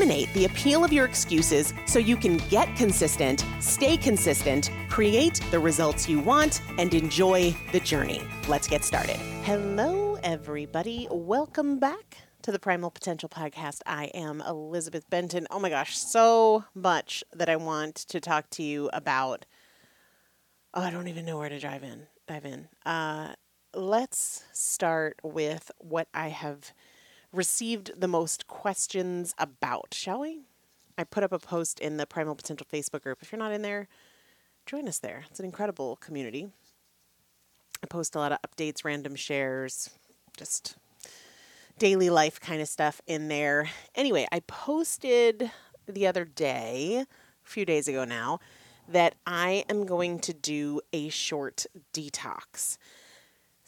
the appeal of your excuses so you can get consistent, stay consistent, create the results you want, and enjoy the journey. Let's get started. Hello, everybody. Welcome back to the Primal Potential Podcast. I am Elizabeth Benton. Oh my gosh, so much that I want to talk to you about. Oh, I don't even know where to dive in. Dive in. Uh, let's start with what I have received the most questions about, shall we? I put up a post in the Primal Potential Facebook group. If you're not in there, join us there. It's an incredible community. I post a lot of updates, random shares, just daily life kind of stuff in there. Anyway, I posted the other day, a few days ago now, that I am going to do a short detox.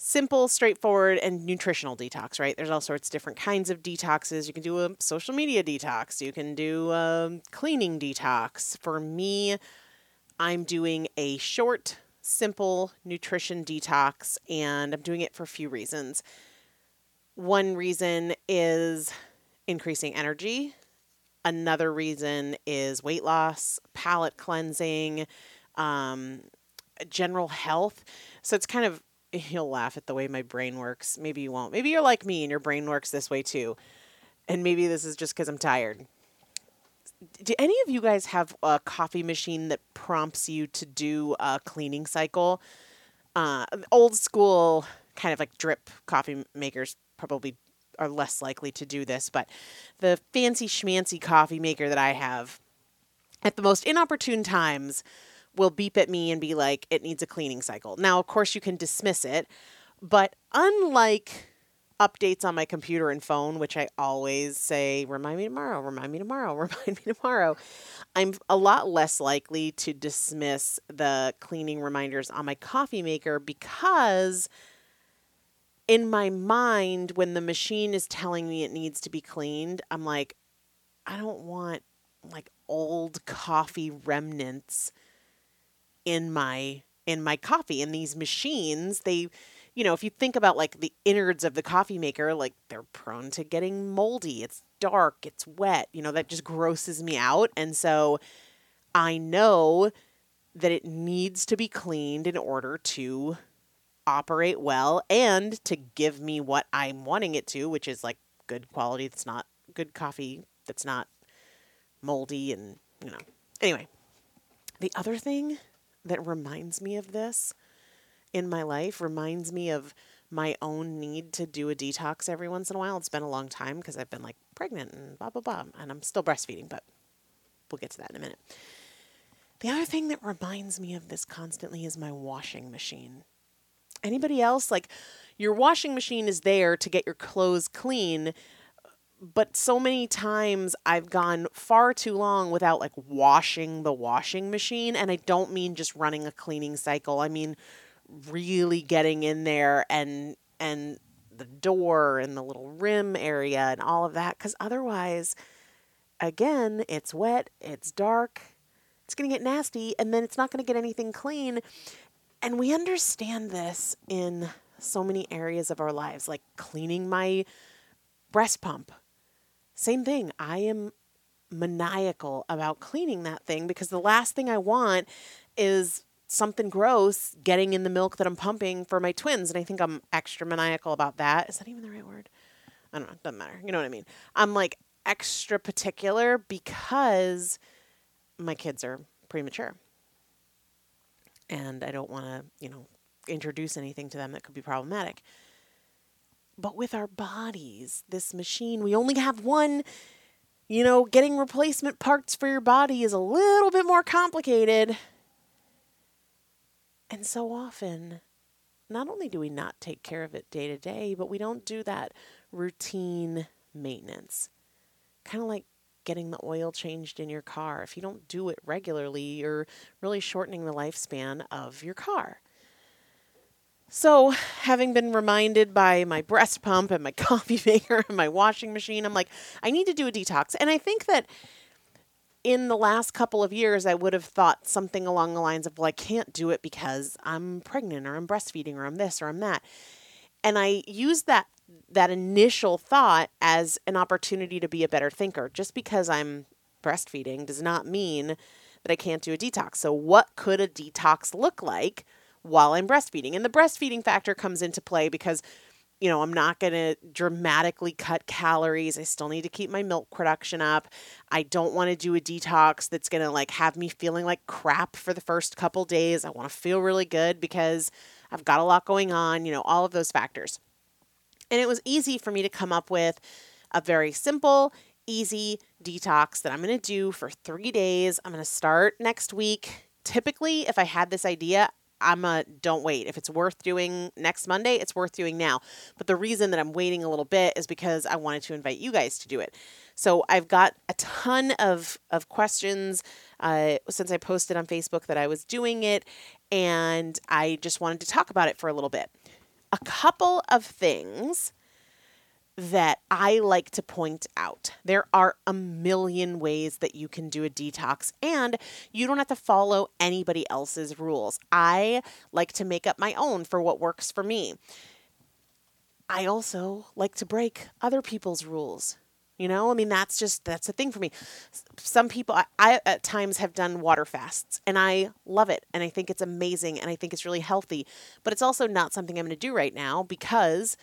Simple, straightforward, and nutritional detox, right? There's all sorts of different kinds of detoxes. You can do a social media detox, you can do a cleaning detox. For me, I'm doing a short, simple nutrition detox, and I'm doing it for a few reasons. One reason is increasing energy. Another reason is weight loss, palate cleansing, um, general health. So it's kind of, you'll laugh at the way my brain works. Maybe you won't. Maybe you're like me and your brain works this way too. And maybe this is just because I'm tired do any of you guys have a coffee machine that prompts you to do a cleaning cycle? Uh, old school kind of like drip coffee makers probably are less likely to do this, but the fancy schmancy coffee maker that I have at the most inopportune times will beep at me and be like, it needs a cleaning cycle. Now, of course, you can dismiss it, but unlike updates on my computer and phone, which I always say, remind me tomorrow, remind me tomorrow, remind me tomorrow, I'm a lot less likely to dismiss the cleaning reminders on my coffee maker because in my mind, when the machine is telling me it needs to be cleaned, I'm like, I don't want like old coffee remnants in my in my coffee in these machines they you know, if you think about like the innards of the coffee maker, like they're prone to getting moldy. It's dark, it's wet, you know, that just grosses me out. And so I know that it needs to be cleaned in order to operate well and to give me what I'm wanting it to, which is like good quality that's not good coffee that's not moldy and, you know. Anyway, the other thing that reminds me of this in my life reminds me of my own need to do a detox every once in a while. It's been a long time because I've been like pregnant and blah, blah, blah. And I'm still breastfeeding, but we'll get to that in a minute. The other thing that reminds me of this constantly is my washing machine. Anybody else? Like, your washing machine is there to get your clothes clean, but so many times I've gone far too long without like washing the washing machine. And I don't mean just running a cleaning cycle, I mean really getting in there and and the door and the little rim area and all of that cuz otherwise again it's wet it's dark it's going to get nasty and then it's not going to get anything clean and we understand this in so many areas of our lives like cleaning my breast pump same thing i am maniacal about cleaning that thing because the last thing i want is something gross getting in the milk that I'm pumping for my twins. And I think I'm extra maniacal about that. Is that even the right word? I don't know. It Doesn't matter. You know what I mean? I'm like extra particular because my kids are premature. And I don't want to, you know, introduce anything to them that could be problematic. But with our bodies, this machine, we only have one. You know, getting replacement parts for your body is a little bit more complicated and so often, not only do we not take care of it day to day, but we don't do that routine maintenance. Kind of like getting the oil changed in your car. If you don't do it regularly, you're really shortening the lifespan of your car. So, having been reminded by my breast pump and my coffee maker and my washing machine, I'm like, I need to do a detox. And I think that in the last couple of years, I would have thought something along the lines of, well, I can't do it because I'm pregnant or I'm breastfeeding or I'm this or I'm that. And I used that that initial thought as an opportunity to be a better thinker. Just because I'm breastfeeding does not mean that I can't do a detox. So, what could a detox look like while I'm breastfeeding? And the breastfeeding factor comes into play because you know, I'm not going to dramatically cut calories. I still need to keep my milk production up. I don't want to do a detox that's going to like have me feeling like crap for the first couple days. I want to feel really good because I've got a lot going on, you know, all of those factors. And it was easy for me to come up with a very simple, easy detox that I'm going to do for 3 days. I'm going to start next week. Typically, if I had this idea, I'm a don't wait. If it's worth doing next Monday, it's worth doing now. But the reason that I'm waiting a little bit is because I wanted to invite you guys to do it. So I've got a ton of of questions uh, since I posted on Facebook that I was doing it, and I just wanted to talk about it for a little bit. A couple of things that I like to point out. There are a million ways that you can do a detox, and you don't have to follow anybody else's rules. I like to make up my own for what works for me. I also like to break other people's rules. You know, I mean, that's just, that's a thing for me. Some people, I, I, at times have done water fasts and I love it and I think it's amazing and I think it's really healthy. But it's also not something I'm going to do right now because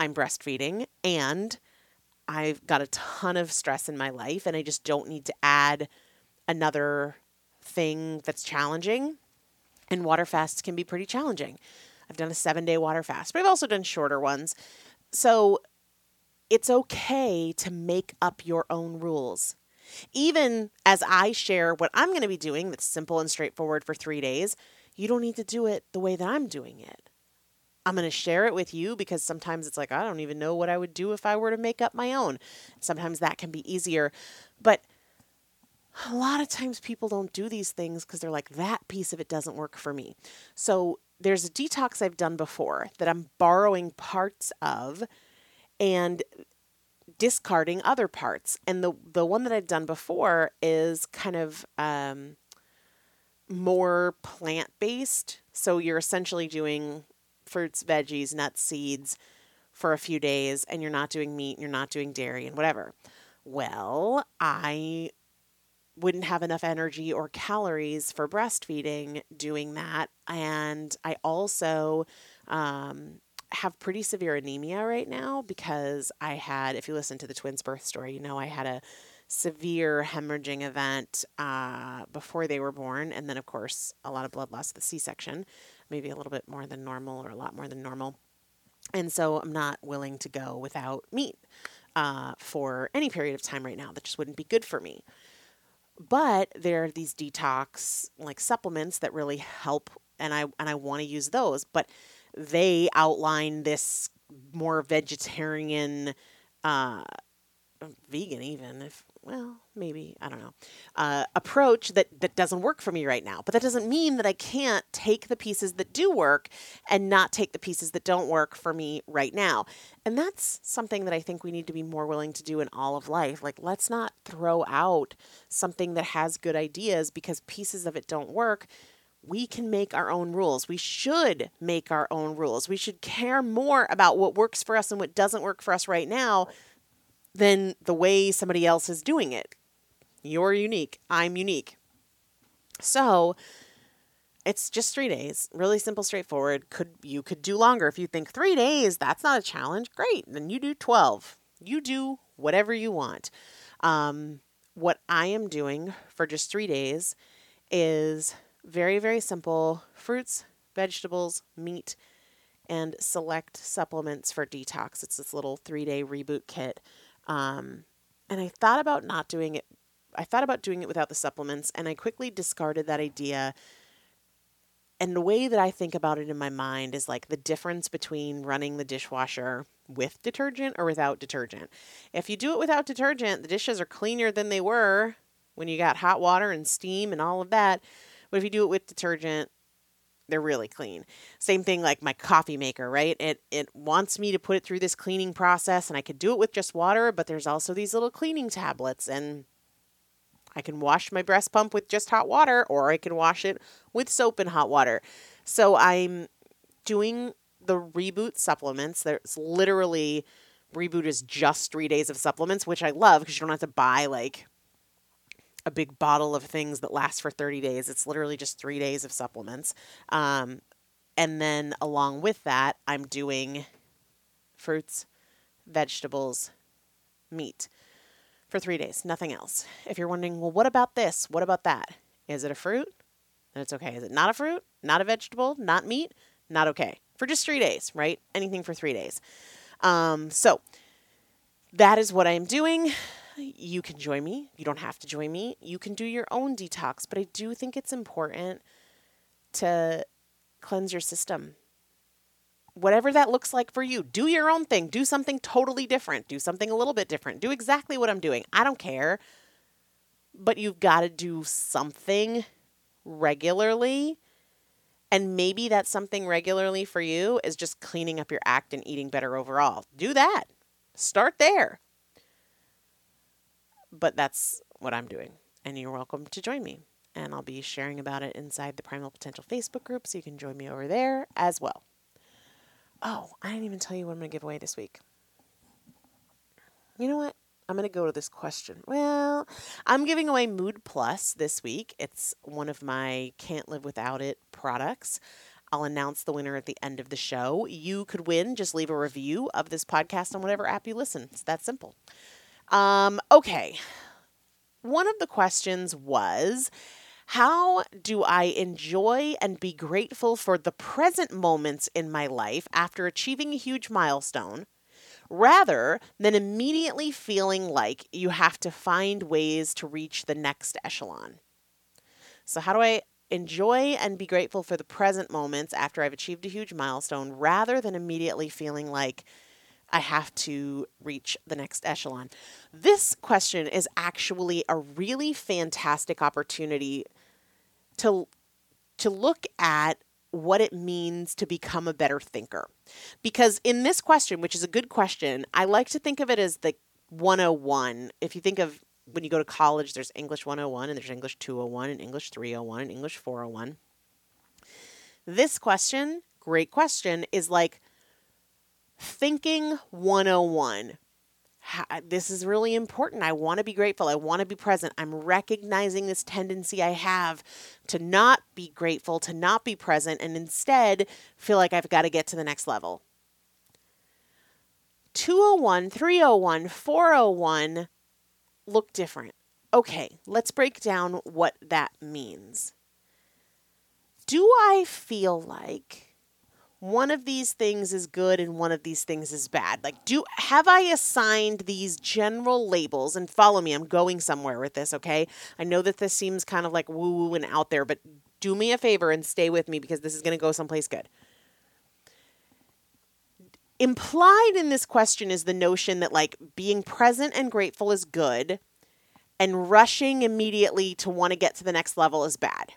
I'm breastfeeding and I've got a ton of stress in my life and I just don't need to add another thing that's challenging. And water fasts can be pretty challenging. I've done a seven day water fast, but I've also done shorter ones. So it's okay to make up your own rules. Even as I share what I'm going to be doing that's simple and straightforward for three days, you don't need to do it the way that I'm doing it. I'm going to share it with you because sometimes it's like, I don't even know what I would do if I were to make up my own. Sometimes that can be easier. But a lot of times people don't do these things because they're like, that piece of it doesn't work for me. So there's a detox I've done before that I'm borrowing parts of and discarding other parts. And the, the one that I've done before is kind of um, more plant based. So you're essentially doing fruits, veggies, nuts, seeds for a few days and you're not doing meat, and you're not doing dairy and whatever. Well, I wouldn't have enough energy or calories for breastfeeding doing that. And I also um, have pretty severe anemia right now because I had, if you listen to the twins' birth story, you know, I had a severe hemorrhaging event uh, before they were born. And then, of course, a lot of blood loss the C section maybe a little bit more than normal or a lot more than normal. And so I'm not willing to go without meat uh, for any period of time right now. That just wouldn't be good for me. But there are these detox like supplements that really help, and I and I want to use those. But they outline this more vegetarian, uh, vegan even if well, maybe, I don't know, uh, approach that, that doesn't work for me right now. But that doesn't mean that I can't take the pieces that do work and not take the pieces that don't work for me right now. And that's something that I think we need to be more willing to do in all of life. Like, let's not throw out something that has good ideas because pieces of it don't work. We can make our own rules. We should make our own rules. We should care more about what works for us and what doesn't work for us right now than the way somebody else is doing it. You're unique. I'm unique. So it's just three days. Really simple, straightforward. Could you could do longer if you think three days, that's not a challenge. Great. Then you do 12. You do whatever you want. Um, what I am doing for just three days is very, very simple fruits, vegetables, meat, and select supplements for detox. It's this little three day reboot kit um, and I thought about not doing it. I thought about doing it without the supplements, and I quickly discarded that idea. And the way that I think about it in my mind is like the difference between running the dishwasher with detergent or without detergent. If you do it without detergent, the dishes are cleaner than they were when you got hot water and steam and all of that. But if you do it with detergent, They're really clean. Same thing like my coffee maker, right? It it wants me to put it through this cleaning process and I could do it with just water, but there's also these little cleaning tablets and I can wash my breast pump with just hot water or I can wash it with soap and hot water. So I'm doing the reboot supplements. There's literally reboot is just 3 days of supplements, which I love because you don't have to buy like a big bottle of things that lasts for 30 days. It's literally just three days of supplements. Um, and then along with that, I'm doing fruits, vegetables, meat for three days, nothing else. If you're wondering, well, what about this? What about that? Is it a fruit? Then it's okay. Is it not a fruit? Not a vegetable? Not meat? Not okay. For just three days, right? Anything for three days. Um, so that is what I'm doing you can join me. You don't have to join me. You can do your own detox, but I do think it's important to cleanse your system. Whatever that looks like for you, do your own thing. Do something totally different. Do something a little bit different. Do exactly what I'm doing. I don't care. But you've got to do something regularly. And maybe that something regularly for you is just cleaning up your act and eating better overall. Do that. Start there but that's what I'm doing. And you're welcome to join me. And I'll be sharing about it inside the Primal Potential Facebook group, so you can join me over there as well. Oh, I didn't even tell you what I'm going to give away this week. You know what? I'm going to go to this question. Well, I'm giving away Mood Plus this week. It's one of my Can't Live Without It products. I'll announce the winner at the end of the show. You could win. Just leave a review of this podcast on whatever app you listen. It's that simple. Um, okay. One of the questions was how do I enjoy and be grateful for the present moments in my life after achieving a huge milestone? rather than immediately feeling like you have to find ways to reach the next echelon. So, how do I enjoy and be grateful for the present moments after I've achieved a huge milestone rather than immediately feeling like I have to reach the next echelon. This question is actually a really fantastic opportunity to to look at what it means to become a better thinker. Because in this question, which is a good question, I like to think of it as the 101. If you think of when you go to college, there's English 101 and there's English 201 and English 301 and English 401. This question, great question, is like Thinking 101. This is really important. I want to be grateful. I want to be present. I'm recognizing this tendency I have to not be grateful, to not be present, and instead feel like I've got to get to the next level. 201, 301, 401 look different. Okay, let's break down what that means. Do I feel like one of these things is good and one of these things is bad. Like, do have I assigned these general labels? And follow me, I'm going somewhere with this, okay? I know that this seems kind of like woo woo and out there, but do me a favor and stay with me because this is going to go someplace good. Implied in this question is the notion that, like, being present and grateful is good, and rushing immediately to want to get to the next level is bad.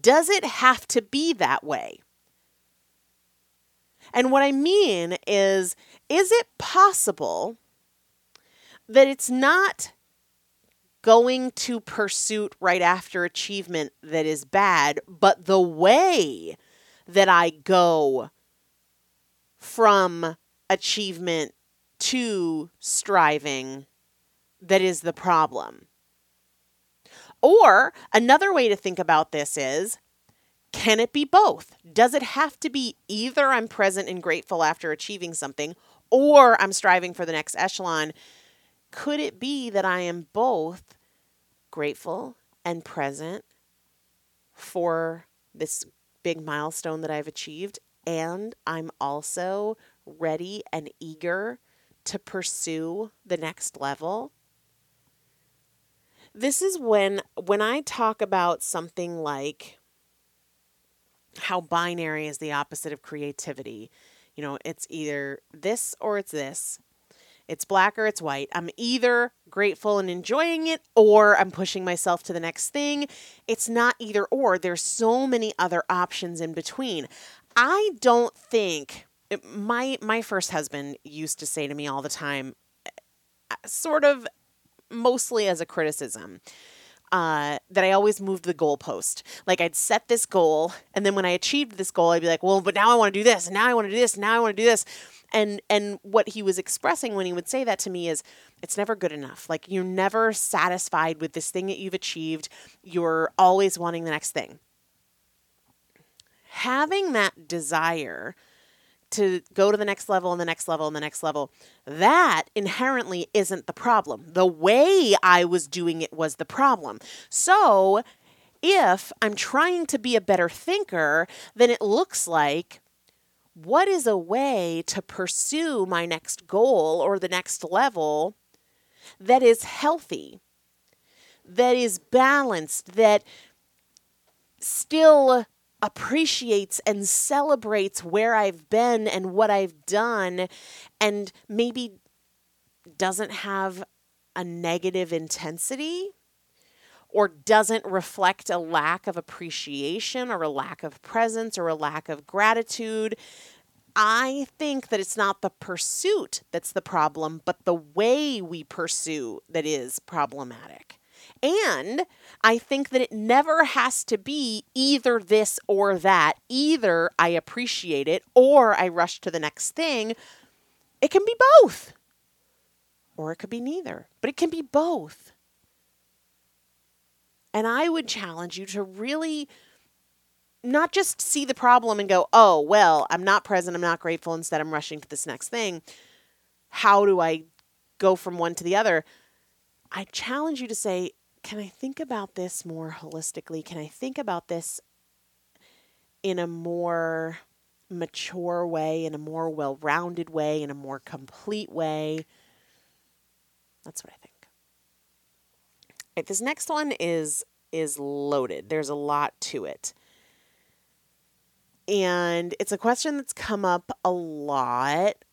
Does it have to be that way? And what I mean is, is it possible that it's not going to pursuit right after achievement that is bad, but the way that I go from achievement to striving that is the problem? Or another way to think about this is can it be both? Does it have to be either I'm present and grateful after achieving something or I'm striving for the next echelon? Could it be that I am both grateful and present for this big milestone that I've achieved and I'm also ready and eager to pursue the next level? This is when when I talk about something like how binary is the opposite of creativity. You know, it's either this or it's this. It's black or it's white. I'm either grateful and enjoying it or I'm pushing myself to the next thing. It's not either or. There's so many other options in between. I don't think my my first husband used to say to me all the time uh, sort of mostly as a criticism uh, that I always moved the goalpost. Like I'd set this goal, and then when I achieved this goal, I'd be like, "Well, but now I want to do this, and now I want to do this, and now I want to do this." And and what he was expressing when he would say that to me is, it's never good enough. Like you're never satisfied with this thing that you've achieved. You're always wanting the next thing. Having that desire to go to the next level and the next level and the next level. That inherently isn't the problem. The way I was doing it was the problem. So, if I'm trying to be a better thinker, then it looks like what is a way to pursue my next goal or the next level that is healthy, that is balanced, that still appreciates and celebrates where I've been and what I've done, and maybe doesn't have a negative intensity or doesn't reflect a lack of appreciation or a lack of presence or a lack of gratitude. I think that it's not the pursuit that's the problem, but the way we pursue that is problematic. And I think that it never has to be either this or that. Either I appreciate it or I rush to the next thing. It can be both. Or it could be neither, but it can be both. And I would challenge you to really not just see the problem and go, oh, well, I'm not present, I'm not grateful, instead I'm rushing to this next thing. How do I go from one to the other? I challenge you to say, can I think about this more holistically? Can I think about this in a more mature way, in a more well rounded way, in a more complete way? That's what I think. This next one is is loaded. There's a lot to it. And it's a question that's come up a lot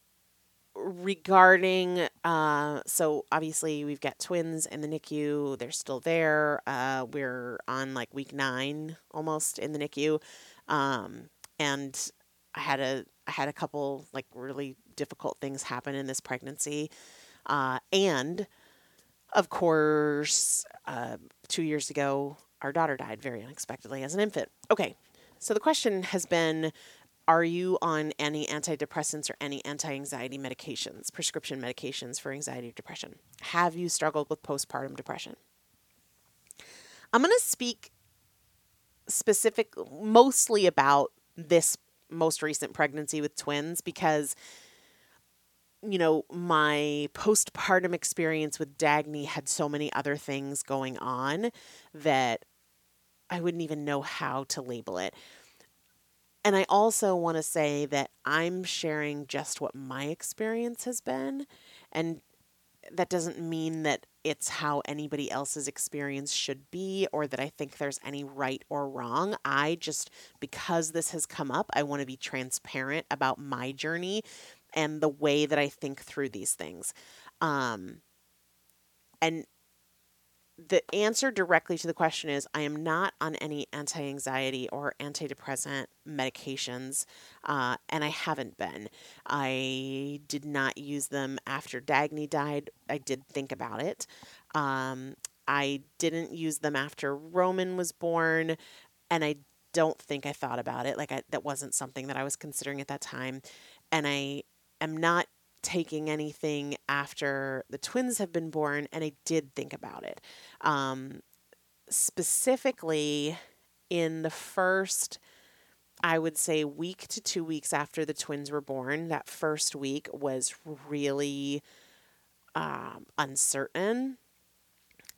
regarding uh so obviously we've got twins in the NICU they're still there uh we're on like week 9 almost in the NICU um and I had a I had a couple like really difficult things happen in this pregnancy uh and of course uh 2 years ago our daughter died very unexpectedly as an infant. Okay so the question has been are you on any antidepressants or any anti anxiety medications, prescription medications for anxiety or depression? Have you struggled with postpartum depression? I'm going to speak specific mostly about this most recent pregnancy with twins because you know my postpartum experience with Dagny had so many other things going on that I wouldn't even know how to label it. And I also want to say that I'm sharing just what my experience has been. And that doesn't mean that it's how anybody else's experience should be or that I think there's any right or wrong. I just, because this has come up, I want to be transparent about my journey and the way that I think through these things. Um, and the answer directly to the question is I am not on any anti anxiety or antidepressant medications, uh, and I haven't been. I did not use them after Dagny died. I did think about it. Um, I didn't use them after Roman was born, and I don't think I thought about it. Like, I, that wasn't something that I was considering at that time. And I am not taking anything after the twins have been born, and I did think about it. Um, specifically, in the first, I would say, week to two weeks after the twins were born, that first week was really um, uncertain.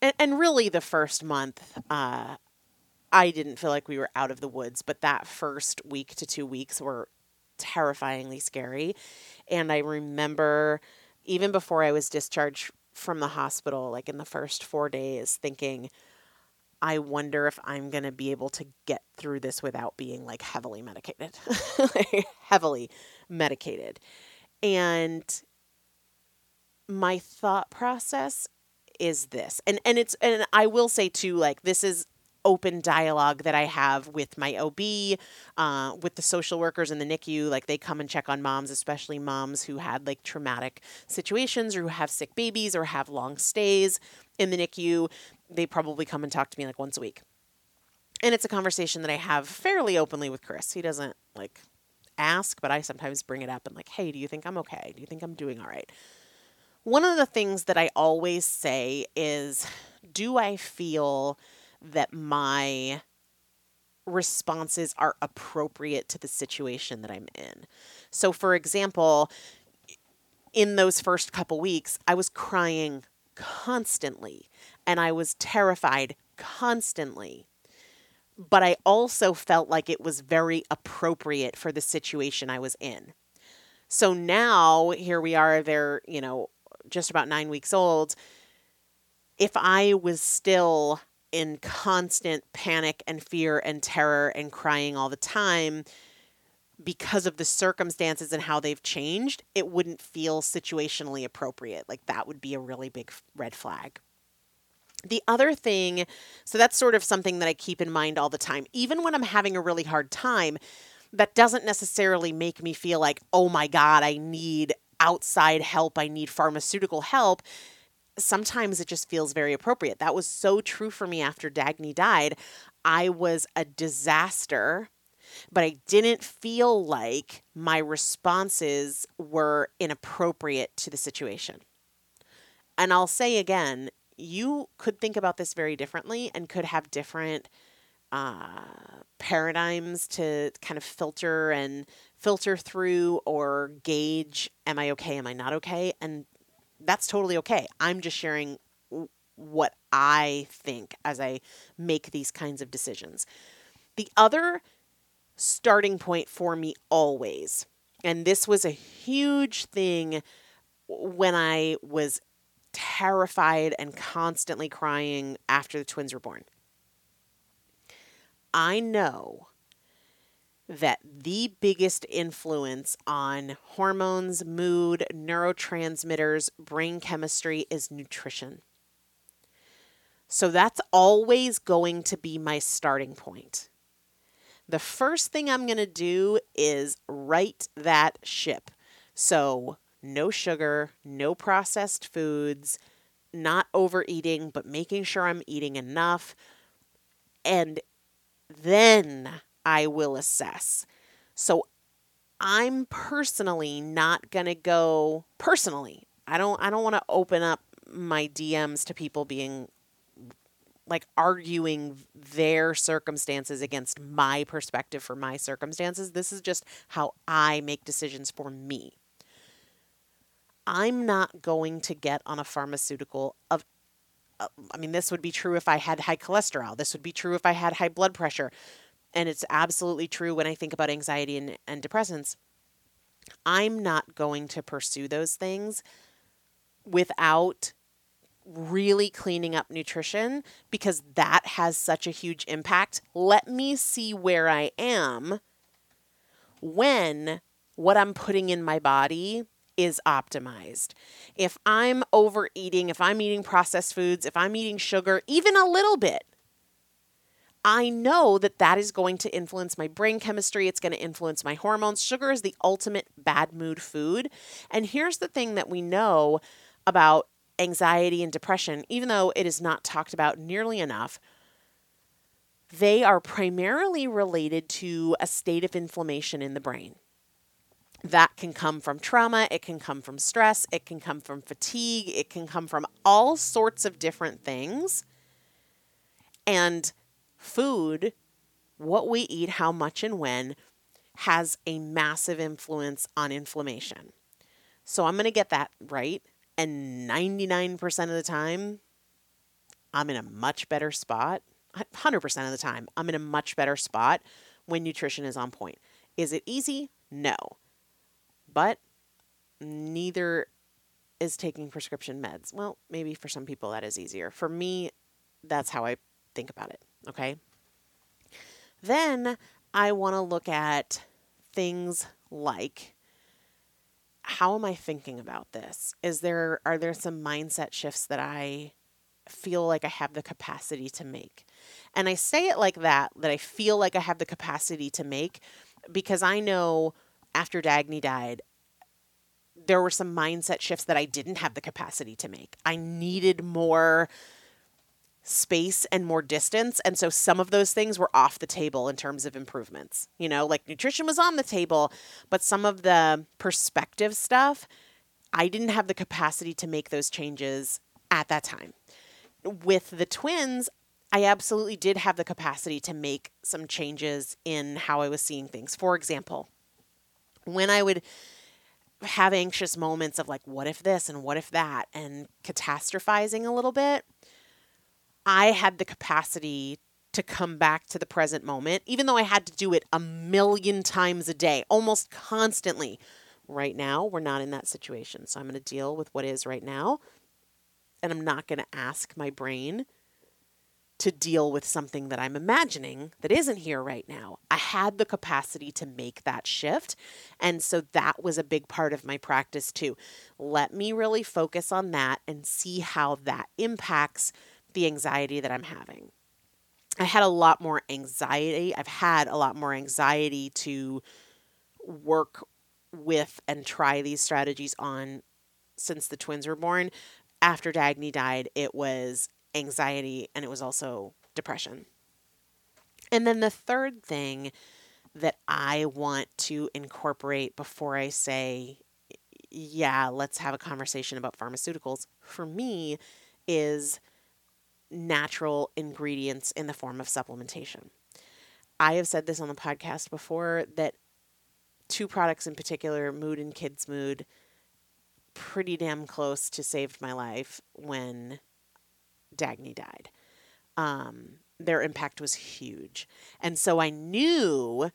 And, and really, the first month, uh, I didn't feel like we were out of the woods, but that first week to two weeks were terrifyingly scary. And I remember even before I was discharged from the hospital, like in the first four days, thinking, I wonder if I'm going to be able to get through this without being like heavily medicated, like, heavily medicated. And my thought process is this. And and it's and I will say too like this is open dialogue that I have with my OB, uh, with the social workers in the NICU. Like they come and check on moms, especially moms who had like traumatic situations or who have sick babies or have long stays in the NICU. They probably come and talk to me like once a week. And it's a conversation that I have fairly openly with Chris. He doesn't like ask, but I sometimes bring it up and like, hey, do you think I'm okay? Do you think I'm doing all right? One of the things that I always say is, do I feel that my responses are appropriate to the situation that I'm in. So, for example, in those first couple weeks, I was crying constantly and I was terrified constantly. But I also felt like it was very appropriate for the situation I was in. So now here we are, they're, you know, just about nine weeks old. If I was still in constant panic and fear and terror and crying all the time because of the circumstances and how they've changed, it wouldn't feel situationally appropriate. Like that would be a really big red flag. The other thing, so that's sort of something that I keep in mind all the time. Even when I'm having a really hard time, that doesn't necessarily make me feel like, oh my God, I need outside help, I need pharmaceutical help sometimes it just feels very appropriate. That was so true for me after Dagny died. I was a disaster, but I didn't feel like my responses were inappropriate to the situation. And I'll say again, you could think about this very differently and could have different uh, paradigms to kind of filter and filter through or gauge am I okay, am I not okay? And that's totally okay. I'm just sharing what I think as I make these kinds of decisions. The other starting point for me always, and this was a huge thing when I was terrified and constantly crying after the twins were born. I know that the biggest influence on hormones, mood, neurotransmitters, brain chemistry is nutrition. So that's always going to be my starting point. The first thing I'm going to do is right that ship. So, no sugar, no processed foods, not overeating, but making sure I'm eating enough. And then I will assess. So I'm personally not going to go personally. I don't I don't want to open up my DMs to people being like arguing their circumstances against my perspective for my circumstances. This is just how I make decisions for me. I'm not going to get on a pharmaceutical of uh, I mean this would be true if I had high cholesterol. This would be true if I had high blood pressure and it's absolutely true when I think about anxiety and, and depressants, I'm not going to pursue those things without really cleaning up nutrition because that has such a huge impact. Let me see where I am when what I'm putting in my body is optimized. If I'm overeating, if I'm eating processed foods, if I'm eating sugar, even a little bit, I know that that is going to influence my brain chemistry. It's going to influence my hormones. Sugar is the ultimate bad mood food. And here's the thing that we know about anxiety and depression, even though it is not talked about nearly enough, they are primarily related to a state of inflammation in the brain. That can come from trauma, it can come from stress, it can come from fatigue, it can come from all sorts of different things. And food, what we eat, how much and when, has a massive influence on inflammation. So I'm going to get that right. And 99% of the time, I'm in a much better spot. 100% of the time, I'm in a much better spot when nutrition is on point. Is it easy? No. But neither is taking prescription meds. Well, maybe for some people that is easier. For me, that's how I think about it. Okay. Then I want to look at things like how am I thinking about this? Is there are there some mindset shifts that I feel like I have the capacity to make? And I say it like that that I feel like I have the capacity to make because I know after Dagny died there were some mindset shifts that I didn't have the capacity to make. I needed more space and more distance. And so some of those things were off the table in terms of improvements. You know, like nutrition was on the table, but some of the perspective stuff, I didn't have the capacity to make those changes at that time. With the twins, I absolutely did have the capacity to make some changes in how I was seeing things. For example, when I would have anxious moments of like, what if this and what if that, and catastrophizing a little bit, I had the capacity to come back to the present moment, even though I had to do it a million times a day, almost constantly. Right now, we're not in that situation. So I'm going to deal with what is right now. And I'm not going to ask my brain to deal with something that I'm imagining that isn't here right now. I had the capacity to make that shift. And so that was a big part of my practice too. Let me really focus on that and see how that impacts the anxiety that I'm having. I had a lot more anxiety. I've had a lot more anxiety to work with and try these strategies on since the twins were born. After Dagny died, it was anxiety and it was also depression. And then the third thing that I want to incorporate before I say, yeah, let's have a conversation about pharmaceuticals for me is natural ingredients in the form of supplementation. I have said this on the podcast before that two products in particular, Mood and Kids Mood, pretty damn close to saved my life when Dagny died. Um, their impact was huge. And so I knew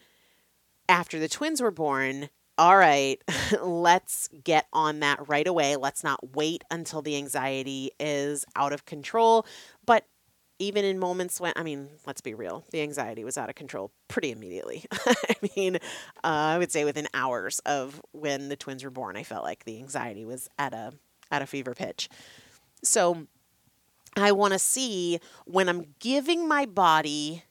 after the twins were born all right, let's get on that right away. Let's not wait until the anxiety is out of control. But even in moments when, I mean, let's be real, the anxiety was out of control pretty immediately. I mean, uh, I would say within hours of when the twins were born, I felt like the anxiety was at a at a fever pitch. So I want to see when I'm giving my body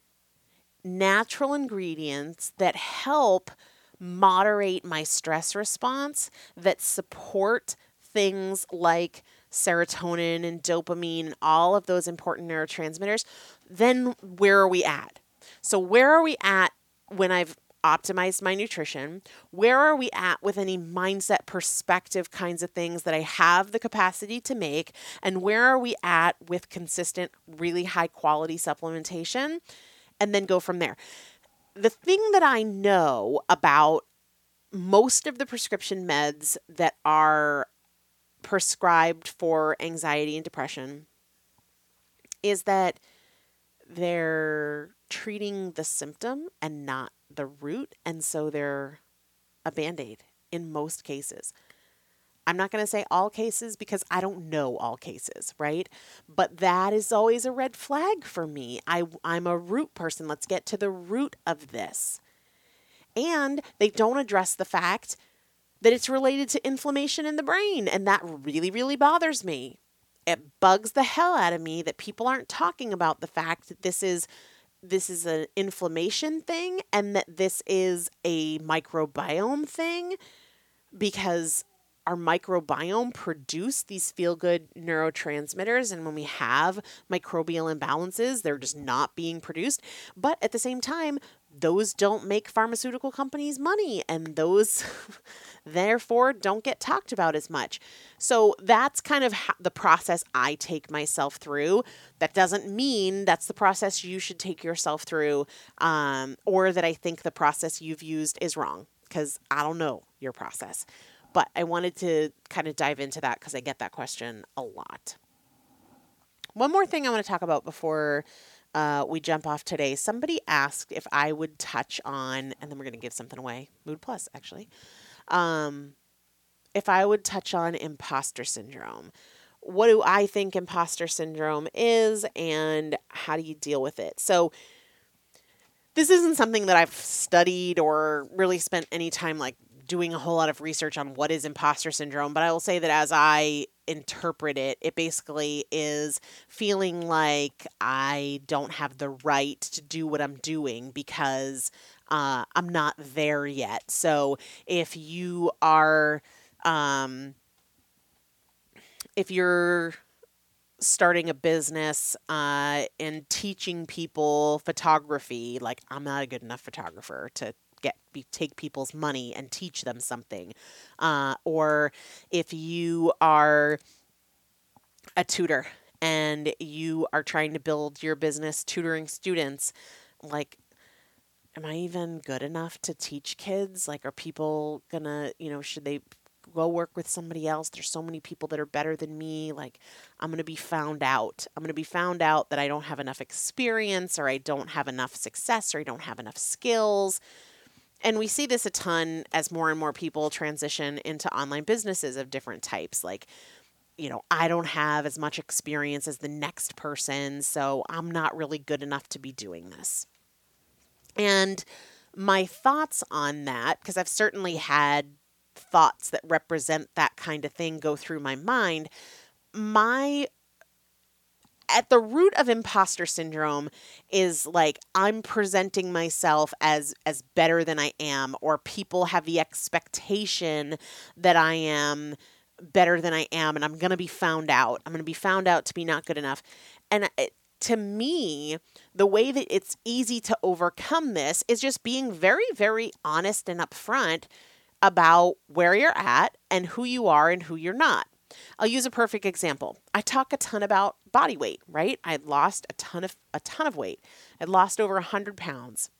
natural ingredients that help moderate my stress response that support things like serotonin and dopamine and all of those important neurotransmitters, then where are we at? So, where are we at when I've optimized my nutrition? Where are we at with any mindset perspective kinds of things that I have the capacity to make? And where are we at with consistent, really high quality supplementation? And then go from there the thing that I know about most of the prescription meds that are prescribed for anxiety and depression is that they're treating the symptom and not the root. And so they're a band aid in most cases. I'm not going to say all cases because I don't know all cases, right? But that is always a red flag for me. I, I'm a root person. Let's get to the root of this. And they don't address the fact that it's related to inflammation in the brain. And that really, really bothers me. It bugs the hell out of me that people aren't talking about the fact that this is this is an inflammation thing and that this is a microbiome thing because our microbiome produce these feel good neurotransmitters. And when we have microbial imbalances, they're just not being produced. But at the same time, those don't make pharmaceutical companies money, and those therefore don't get talked about as much. So that's kind of the process I take myself through. That doesn't mean that's the process you should take yourself through, um, or that I think the process you've used is wrong, because I don't know your process. But I wanted to kind of dive into that because I get that question a lot. One more thing I want to talk about before uh, we jump off today. Somebody asked if I would touch on, and then we're going to give something away, Mood Plus, actually. Um, if I would touch on imposter syndrome. What do I think imposter syndrome is, and how do you deal with it? So, this isn't something that I've studied or really spent any time like doing a whole lot of research on what is imposter syndrome, but I will say that as I interpret it, it basically is feeling like I don't have the right to do what I'm doing because uh, I'm not there yet. So if you are, um, if you're starting a business uh, and teaching people photography, like I'm not a good enough photographer to get take people's money and teach them something, uh, or if you are a tutor and you are trying to build your business tutoring students, like am I even good enough to teach kids? Like, are people gonna, you know, should they go work with somebody else? There's so many people that are better than me. Like, I'm gonna be found out. I'm gonna be found out that I don't have enough experience or I don't have enough success or I don't have enough skills. And we see this a ton as more and more people transition into online businesses of different types. Like, you know, I don't have as much experience as the next person, so I'm not really good enough to be doing this. And my thoughts on that, because I've certainly had thoughts that represent that kind of thing go through my mind, my at the root of imposter syndrome is like i'm presenting myself as as better than i am or people have the expectation that i am better than i am and i'm going to be found out i'm going to be found out to be not good enough and it, to me, the way that it's easy to overcome this is just being very, very honest and upfront about where you're at and who you are and who you're not. I'll use a perfect example. I talk a ton about body weight, right? I lost a ton of a ton of weight. I lost over 100 pounds.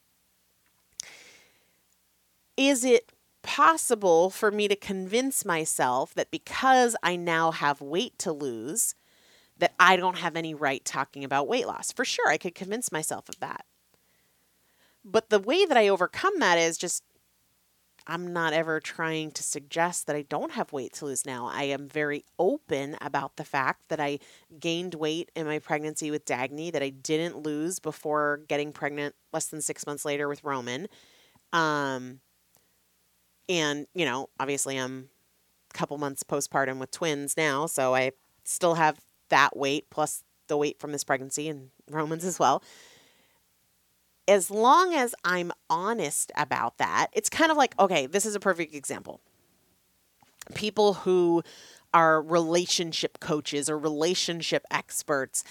Is it possible for me to convince myself that because I now have weight to lose, that I don't have any right talking about weight loss. For sure, I could convince myself of that. But the way that I overcome that is just I'm not ever trying to suggest that I don't have weight to lose now. I am very open about the fact that I gained weight in my pregnancy with Dagny that I didn't lose before getting pregnant less than six months later with Roman. Um, and, you know, obviously I'm a couple months postpartum with twins now, so I still have that weight plus the weight from this pregnancy and Romans as well. As long as I'm honest about that, it's kind of like, okay, this is a perfect example. People who are relationship coaches or relationship experts,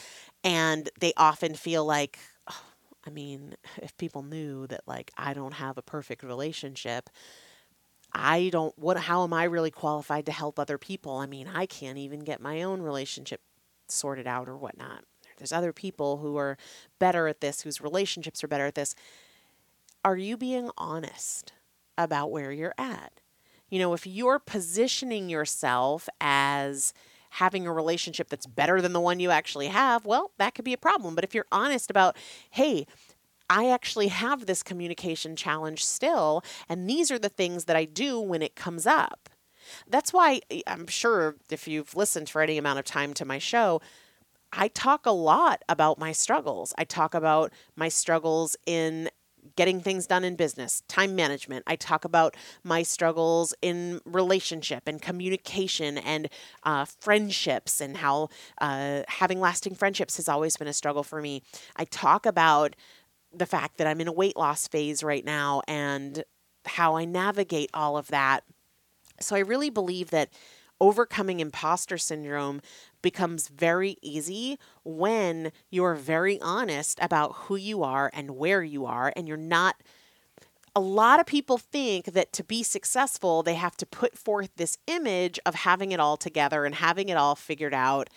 and they often feel like, oh, I mean, if people knew that like I don't have a perfect relationship, I don't what how am I really qualified to help other people? I mean, I can't even get my own relationship sorted out or whatnot. There's other people who are better at this, whose relationships are better at this. Are you being honest about where you're at? You know, if you're positioning yourself as having a relationship that's better than the one you actually have, well, that could be a problem. But if you're honest about, hey, I actually have this communication challenge still, and these are the things that I do when it comes up. That's why eh, I'm sure if you've listened for any amount of time to my show, I talk a lot about my struggles. I talk about my struggles in getting things done in business, time management. I talk about my struggles in relationship and communication and uh, friendships and how uh, having lasting friendships has always been a struggle for me. I talk about the fact that I'm in a weight loss phase right now and how I navigate all of that so I really believe that overcoming imposter syndrome becomes very easy when you're very honest about who you are and where you are, and you're not. A lot of people think that to be successful, they have to put forth this image of having it all together and having it all figured out.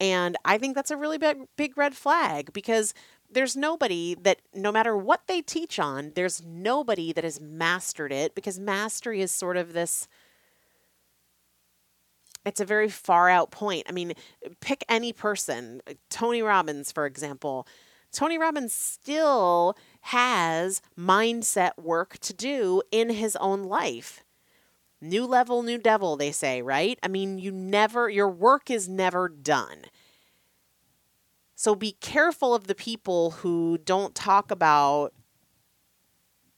And I think that's a really big, big red flag because there's nobody that, no matter what they teach on, there's nobody that has mastered it because mastery is sort of this it's a very far out point. I mean, pick any person, Tony Robbins, for example. Tony Robbins still has mindset work to do in his own life. New level, new devil, they say, right? I mean, you never, your work is never done. So be careful of the people who don't talk about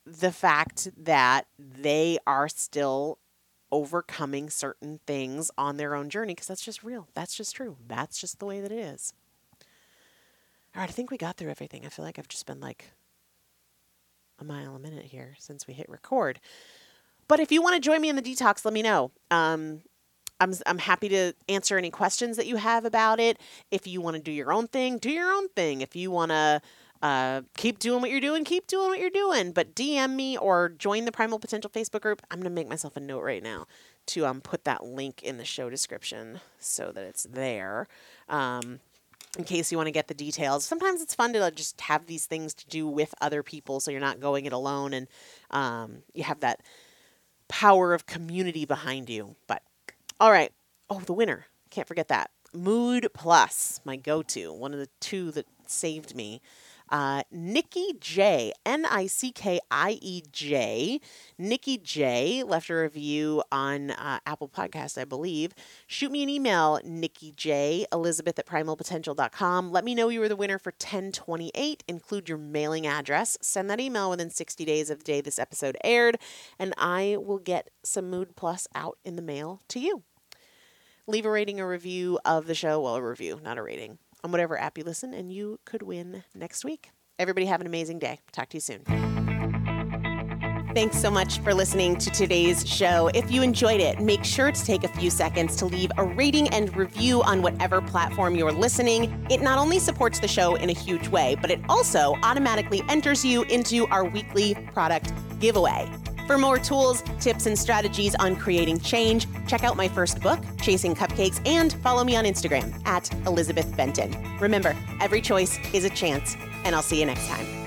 the fact that they are still overcoming certain things on their own journey because that's just real. That's just true. That's just the way that it is. All right, I think we got through everything. I feel like I've just been like a mile a minute here since we hit record. But if you want to join me in the detox, let me know. Um, I'm, I'm happy to answer any questions that you have about it. If you want to do your own thing, do your own thing. If you want to uh, keep doing what you're doing, keep doing what you're doing. But DM me or join the Primal Potential Facebook group. I'm gonna make myself a note right now to um put that link in the show description so that it's there. Um, in case you want to get the details. Sometimes it's fun to just have these things to do with other people so you're not going it alone and um, you have that power of community behind you. But all right. Oh, the winner. Can't forget that. Mood Plus, my go to, one of the two that saved me. Uh, Nickie J, N I C K I E J. Nickie J left a review on uh, Apple Podcast, I believe. Shoot me an email, Nickie J, Elizabeth at primalpotential.com. Let me know you were the winner for 1028. Include your mailing address. Send that email within 60 days of the day this episode aired, and I will get some Mood Plus out in the mail to you. Leave a rating or review of the show. Well, a review, not a rating on whatever app you listen, and you could win next week. Everybody have an amazing day. Talk to you soon. Thanks so much for listening to today's show. If you enjoyed it, make sure to take a few seconds to leave a rating and review on whatever platform you're listening. It not only supports the show in a huge way, but it also automatically enters you into our weekly product giveaway. For more tools, tips, and strategies on creating change, check out my first book, Chasing Cupcakes, and follow me on Instagram at Elizabeth Benton. Remember, every choice is a chance, and I'll see you next time.